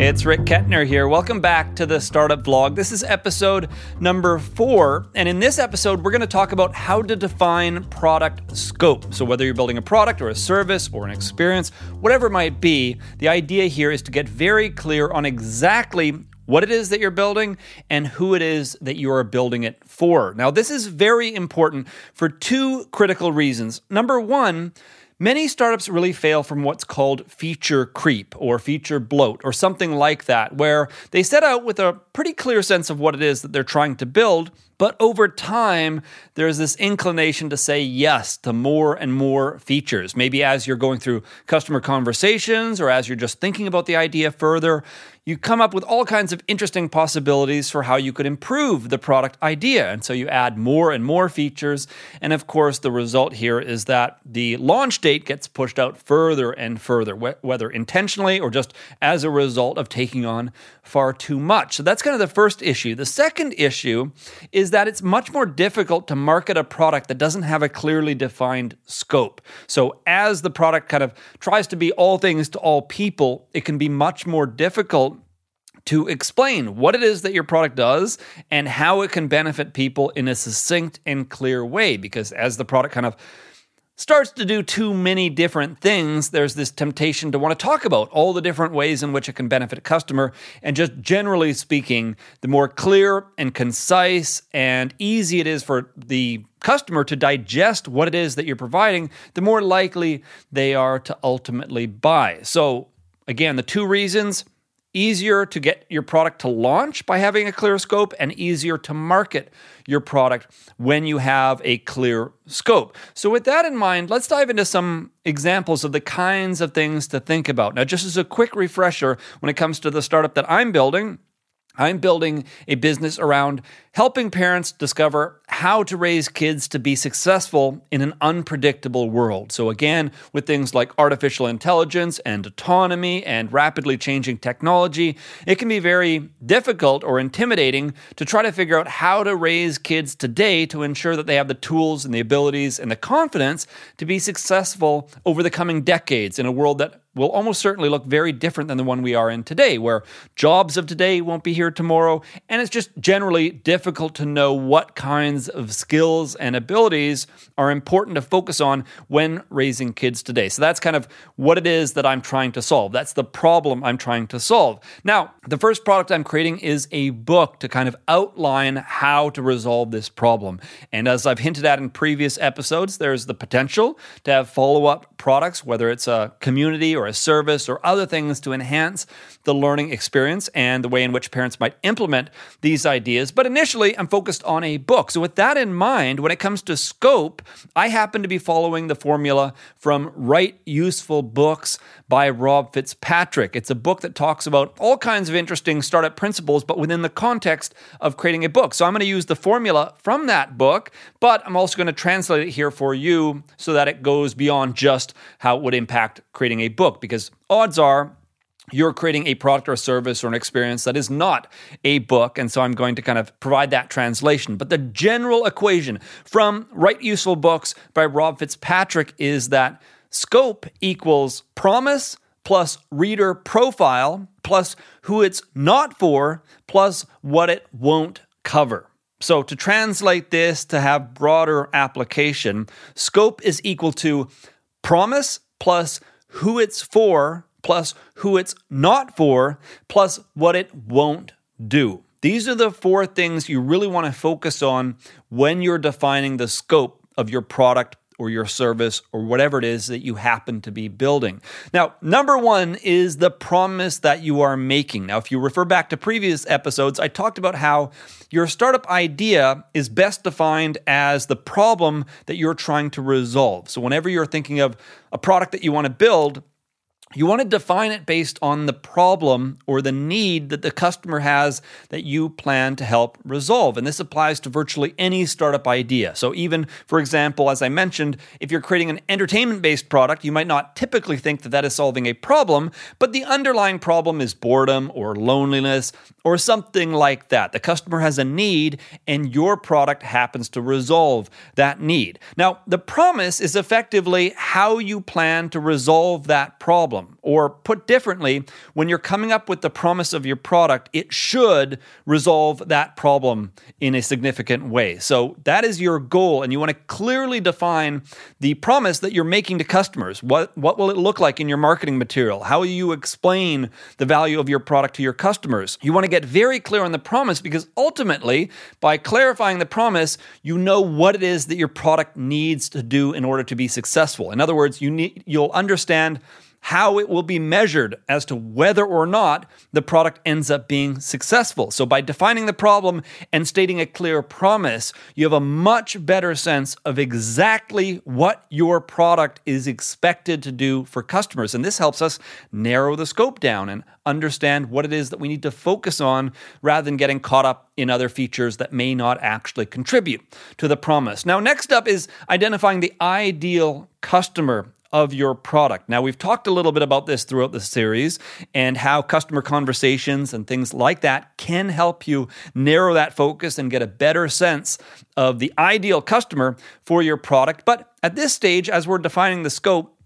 It's Rick Kettner here. Welcome back to the Startup Vlog. This is episode number four. And in this episode, we're going to talk about how to define product scope. So, whether you're building a product or a service or an experience, whatever it might be, the idea here is to get very clear on exactly what it is that you're building and who it is that you are building it for. Now, this is very important for two critical reasons. Number one, Many startups really fail from what's called feature creep or feature bloat or something like that, where they set out with a pretty clear sense of what it is that they're trying to build, but over time, there's this inclination to say yes to more and more features. Maybe as you're going through customer conversations or as you're just thinking about the idea further, you come up with all kinds of interesting possibilities for how you could improve the product idea. And so you add more and more features. And of course, the result here is that the launch date gets pushed out further and further, whether intentionally or just as a result of taking on far too much. So that's kind of the first issue. The second issue is that it's much more difficult to market a product that doesn't have a clearly defined scope. So as the product kind of tries to be all things to all people, it can be much more difficult to explain what it is that your product does and how it can benefit people in a succinct and clear way. Because as the product kind of starts to do too many different things, there's this temptation to want to talk about all the different ways in which it can benefit a customer. And just generally speaking, the more clear and concise and easy it is for the customer to digest what it is that you're providing, the more likely they are to ultimately buy. So, again, the two reasons easier to get your product to launch by having a clear scope and easier to market your product when you have a clear scope. So, with that in mind, let's dive into some examples of the kinds of things to think about. Now, just as a quick refresher, when it comes to the startup that I'm building, I'm building a business around helping parents discover how to raise kids to be successful in an unpredictable world. So, again, with things like artificial intelligence and autonomy and rapidly changing technology, it can be very difficult or intimidating to try to figure out how to raise kids today to ensure that they have the tools and the abilities and the confidence to be successful over the coming decades in a world that will almost certainly look very different than the one we are in today, where jobs of today won't be here tomorrow. And it's just generally difficult to know what kinds of skills and abilities are important to focus on when raising kids today. So that's kind of what it is that I'm trying to solve. That's the problem I'm trying to solve. Now, the first product I'm creating is a book to kind of outline how to resolve this problem. And as I've hinted at in previous episodes, there's the potential to have follow up products, whether it's a community or a service or other things to enhance the learning experience and the way in which parents might implement these ideas. But initially, I'm focused on a book. So, with that in mind, when it comes to scope, I happen to be following the formula from Write Useful Books by Rob Fitzpatrick. It's a book that talks about all kinds of interesting startup principles, but within the context of creating a book. So, I'm going to use the formula from that book, but I'm also going to translate it here for you so that it goes beyond just how it would impact creating a book because odds are you're creating a product or a service or an experience that is not a book. And so I'm going to kind of provide that translation. But the general equation from Write Useful Books by Rob Fitzpatrick is that scope equals promise plus reader profile plus who it's not for plus what it won't cover. So, to translate this to have broader application, scope is equal to promise plus who it's for plus who it's not for, plus what it won't do. These are the four things you really want to focus on when you're defining the scope of your product or your service or whatever it is that you happen to be building. Now, number one is the promise that you are making. Now, if you refer back to previous episodes, I talked about how your startup idea is best defined as the problem that you're trying to resolve. So, whenever you're thinking of a product that you want to build, you want to define it based on the problem or the need that the customer has that you plan to help resolve. And this applies to virtually any startup idea. So, even for example, as I mentioned, if you're creating an entertainment based product, you might not typically think that that is solving a problem, but the underlying problem is boredom or loneliness or something like that. The customer has a need, and your product happens to resolve that need. Now, the promise is effectively how you plan to resolve that problem problem. Or put differently, when you're coming up with the promise of your product, it should resolve that problem in a significant way. So that is your goal, and you want to clearly define the promise that you're making to customers. What, what will it look like in your marketing material? How will you explain the value of your product to your customers? You want to get very clear on the promise because ultimately, by clarifying the promise, you know what it is that your product needs to do in order to be successful. In other words, you need, you'll understand how it will be measured as to whether or not the product ends up being successful. So, by defining the problem and stating a clear promise, you have a much better sense of exactly what your product is expected to do for customers. And this helps us narrow the scope down and understand what it is that we need to focus on rather than getting caught up in other features that may not actually contribute to the promise. Now, next up is identifying the ideal customer of your product. Now, we've talked a little bit about this throughout the series and how customer conversations and things like that can help you narrow that focus and get a better sense of the ideal customer for your product. But at this stage, as we're defining the scope,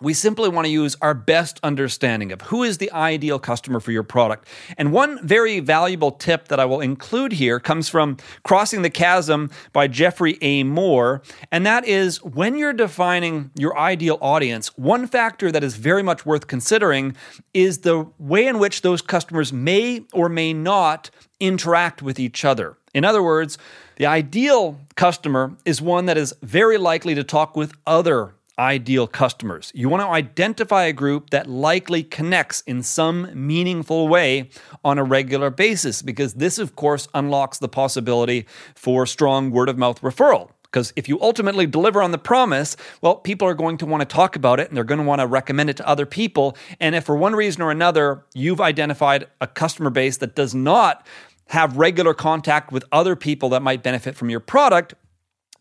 we simply want to use our best understanding of who is the ideal customer for your product. And one very valuable tip that I will include here comes from Crossing the Chasm by Geoffrey A. Moore. And that is when you're defining your ideal audience, one factor that is very much worth considering is the way in which those customers may or may not interact with each other. In other words, the ideal customer is one that is very likely to talk with other ideal customers. You want to identify a group that likely connects in some meaningful way on a regular basis, because this, of course, unlocks the possibility for strong word of mouth referral. Because if you ultimately deliver on the promise, well, people are going to want to talk about it and they're going to want to recommend it to other people. And if for one reason or another you've identified a customer base that does not have regular contact with other people that might benefit from your product,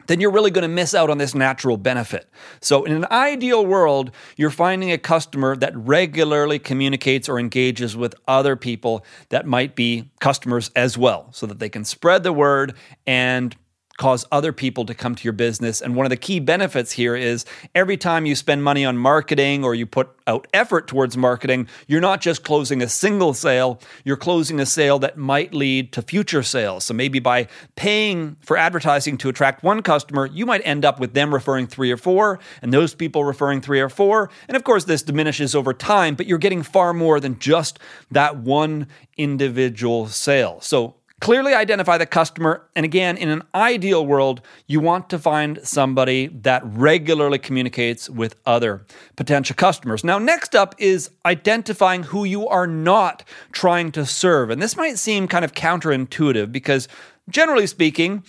then you're really going to miss out on this natural benefit. So, in an ideal world, you're finding a customer that regularly communicates or engages with other people that might be customers as well, so that they can spread the word and cause other people to come to your business. And one of the key benefits here is every time you spend money on marketing or you put out effort towards marketing, you're not just closing a single sale, you're closing a sale that might lead to future sales. So maybe by paying for advertising to attract one customer, you might end up with them referring three or four, and those people referring three or four. And of course, this diminishes over time, but you're getting far more than just that one individual sale. So Clearly identify the customer. And again, in an ideal world, you want to find somebody that regularly communicates with other potential customers. Now, next up is identifying who you are not trying to serve. And this might seem kind of counterintuitive because, generally speaking,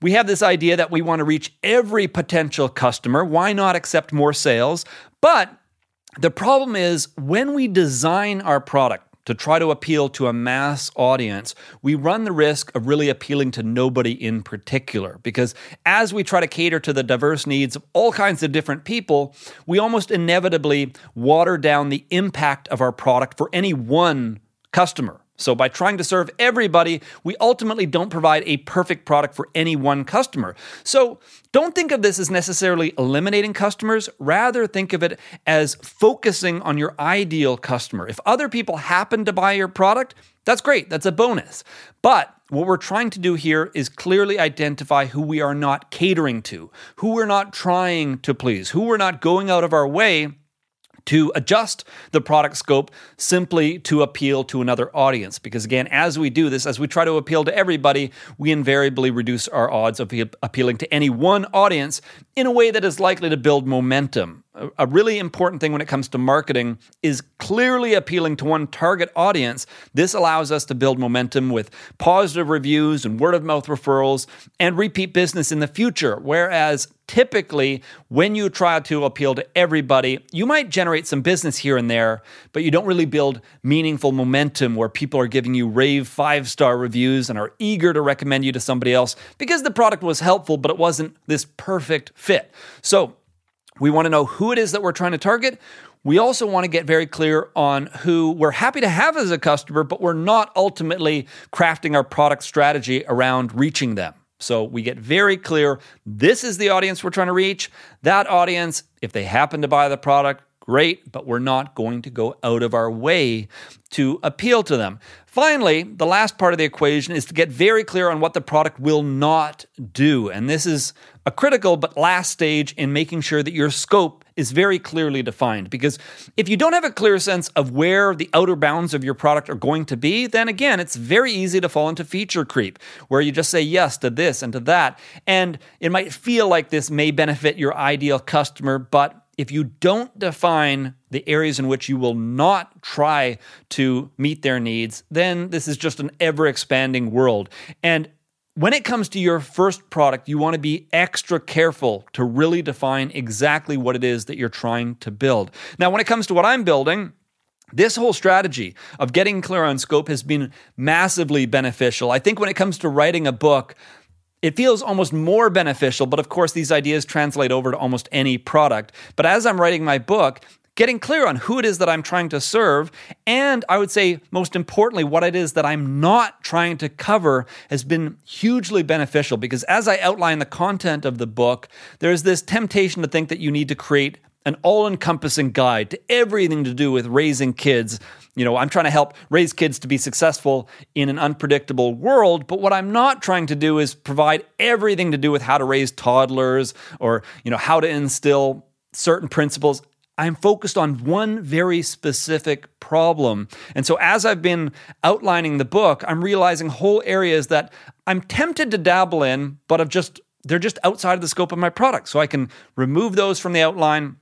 we have this idea that we want to reach every potential customer. Why not accept more sales? But the problem is when we design our product, to try to appeal to a mass audience, we run the risk of really appealing to nobody in particular. Because as we try to cater to the diverse needs of all kinds of different people, we almost inevitably water down the impact of our product for any one customer. So, by trying to serve everybody, we ultimately don't provide a perfect product for any one customer. So, don't think of this as necessarily eliminating customers. Rather, think of it as focusing on your ideal customer. If other people happen to buy your product, that's great, that's a bonus. But what we're trying to do here is clearly identify who we are not catering to, who we're not trying to please, who we're not going out of our way to adjust the product scope simply to appeal to another audience. Because again, as we do this, as we try to appeal to everybody, we invariably reduce our odds of appealing to any one audience in a way that is likely to build momentum a really important thing when it comes to marketing is clearly appealing to one target audience. This allows us to build momentum with positive reviews and word of mouth referrals and repeat business in the future. Whereas typically, when you try to appeal to everybody, you might generate some business here and there, but you don't really build meaningful momentum where people are giving you rave five star reviews and are eager to recommend you to somebody else because the product was helpful, but it wasn't this perfect fit. So, we want to know who it is that we're trying to target. We also want to get very clear on who we're happy to have as a customer, but we're not ultimately crafting our product strategy around reaching them. So we get very clear this is the audience we're trying to reach. That audience, if they happen to buy the product, great, but we're not going to go out of our way to appeal to them. Finally, the last part of the equation is to get very clear on what the product will not do. And this is a critical but last stage in making sure that your scope is very clearly defined. Because if you don't have a clear sense of where the outer bounds of your product are going to be, then again, it's very easy to fall into feature creep, where you just say yes to this and to that. And it might feel like this may benefit your ideal customer, but if you don't define the areas in which you will not try to meet their needs, then this is just an ever expanding world. And when it comes to your first product, you want to be extra careful to really define exactly what it is that you're trying to build. Now, when it comes to what I'm building, this whole strategy of getting clear on scope has been massively beneficial. I think when it comes to writing a book, it feels almost more beneficial, but of course, these ideas translate over to almost any product. But as I'm writing my book, getting clear on who it is that I'm trying to serve, and I would say, most importantly, what it is that I'm not trying to cover has been hugely beneficial because as I outline the content of the book, there's this temptation to think that you need to create an all encompassing guide to everything to do with raising kids. You know, I'm trying to help raise kids to be successful in an unpredictable world, but what I'm not trying to do is provide everything to do with how to raise toddlers or, you know, how to instill certain principles. I'm focused on one very specific problem. And so, as I've been outlining the book, I'm realizing whole areas that I'm tempted to dabble in, but I've just they're just outside of the scope of my product. So I can remove those from the outline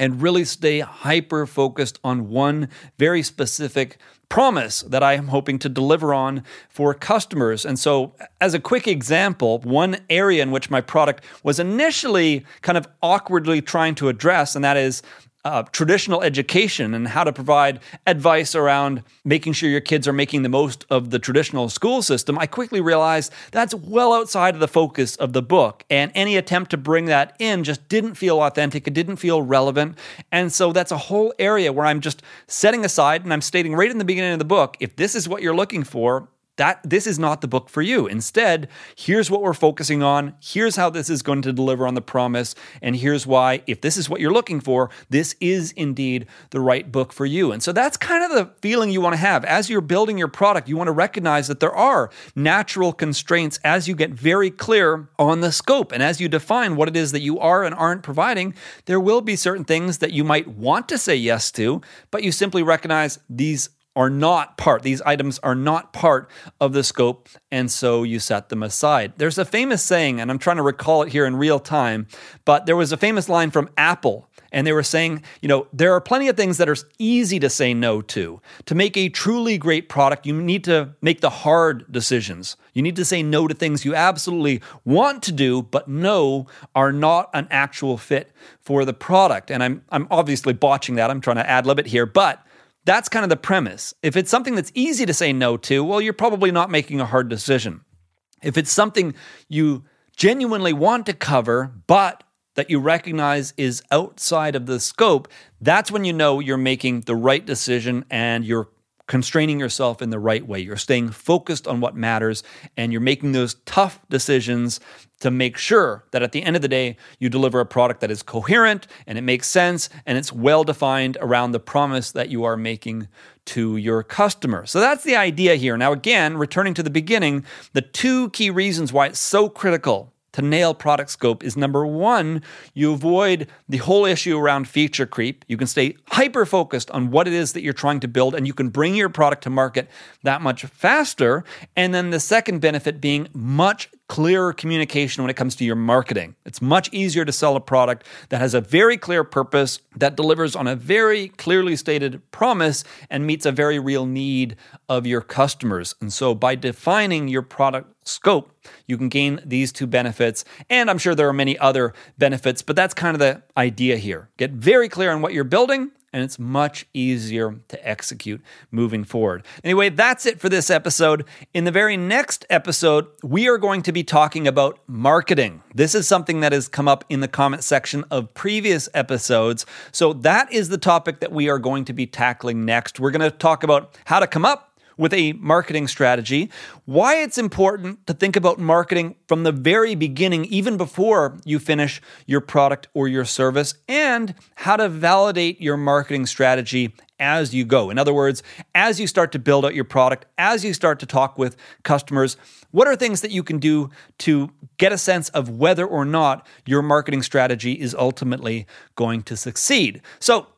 and really stay hyper focused on one very specific promise that I am hoping to deliver on for customers. And so, as a quick example, one area in which my product was initially kind of awkwardly trying to address, and that is uh, traditional education and how to provide advice around making sure your kids are making the most of the traditional school system, I quickly realized that's well outside of the focus of the book. And any attempt to bring that in just didn't feel authentic. It didn't feel relevant. And so that's a whole area where I'm just setting aside and I'm stating right in the beginning of the book if this is what you're looking for, that this is not the book for you. Instead, here's what we're focusing on. Here's how this is going to deliver on the promise. And here's why, if this is what you're looking for, this is indeed the right book for you. And so that's kind of the feeling you want to have. As you're building your product, you want to recognize that there are natural constraints as you get very clear on the scope. And as you define what it is that you are and aren't providing, there will be certain things that you might want to say yes to, but you simply recognize these are not part, these items are not part of the scope, and so you set them aside. There's a famous saying, and I'm trying to recall it here in real time, but there was a famous line from Apple, and they were saying, you know, there are plenty of things that are easy to say no to. To make a truly great product, you need to make the hard decisions. You need to say no to things you absolutely want to do, but know are not an actual fit for the product. And I'm, I'm obviously botching that. I'm trying to ad lib it here, but that's kind of the premise. If it's something that's easy to say no to, well, you're probably not making a hard decision. If it's something you genuinely want to cover, but that you recognize is outside of the scope, that's when you know you're making the right decision and you're constraining yourself in the right way. You're staying focused on what matters and you're making those tough decisions to make sure that at the end of the day, you deliver a product that is coherent and it makes sense and it's well defined around the promise that you are making to your customer. So that's the idea here. Now, again, returning to the beginning, the two key reasons why it's so critical to nail product scope is number one, you avoid the whole issue around feature creep. You can stay hyper focused on what it is that you're trying to build, and you can bring your product to market that much faster. And then the second benefit being much clearer communication when it comes to your marketing. It's much easier to sell a product that has a very clear purpose, that delivers on a very clearly stated promise, and meets a very real need of your customers. And so by defining your product scope, you can gain these two benefits. And I'm sure there are many other benefits, but that's kind of the idea here. Get very clear on what you're building and it's much easier to execute moving forward. Anyway, that's it for this episode. In the very next episode, we are going to be talking about marketing. This is something that has come up in the comment section of previous episodes. So, that is the topic that we are going to be tackling next. We're going to talk about how to come up with a marketing strategy, why it's important to think about marketing from the very beginning, even before you finish your product or your service, and how to validate your marketing strategy as you go. In other words, as you start to build out your product, as you start to talk with customers, what are things that you can do to get a sense of whether or not your marketing strategy is ultimately going to succeed? So,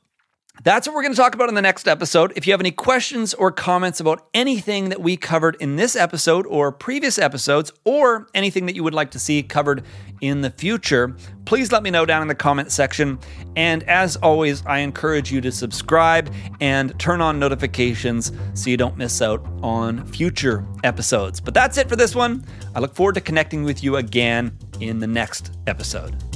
that's what we're going to talk about in the next episode. If you have any questions or comments about anything that we covered in this episode or previous episodes, or anything that you would like to see covered in the future, please let me know down in the comment section. And as always, I encourage you to subscribe and turn on notifications so you don't miss out on future episodes. But that's it for this one. I look forward to connecting with you again in the next episode.